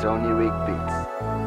Sony Rick Beats.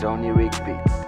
Sony Rick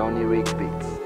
Sony Rick Beats.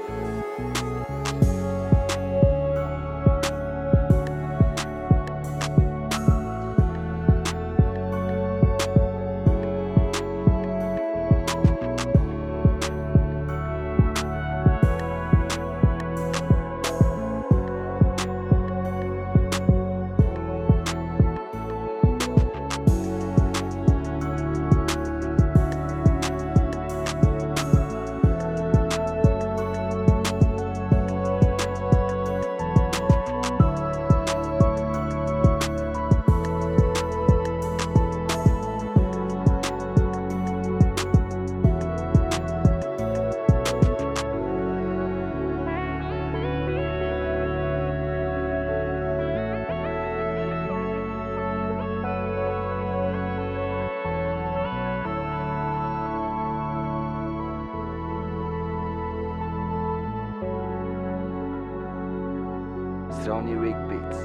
Sony Rick Beats.